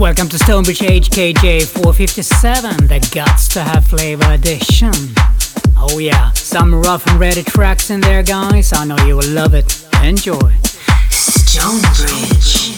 Welcome to Stonebridge HKJ 457, the Guts to Have Flavor edition. Oh yeah, some rough and ready tracks in there, guys. I know you will love it. Enjoy. Stonebridge.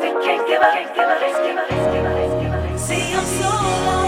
we can't give up. See, I'm so lost.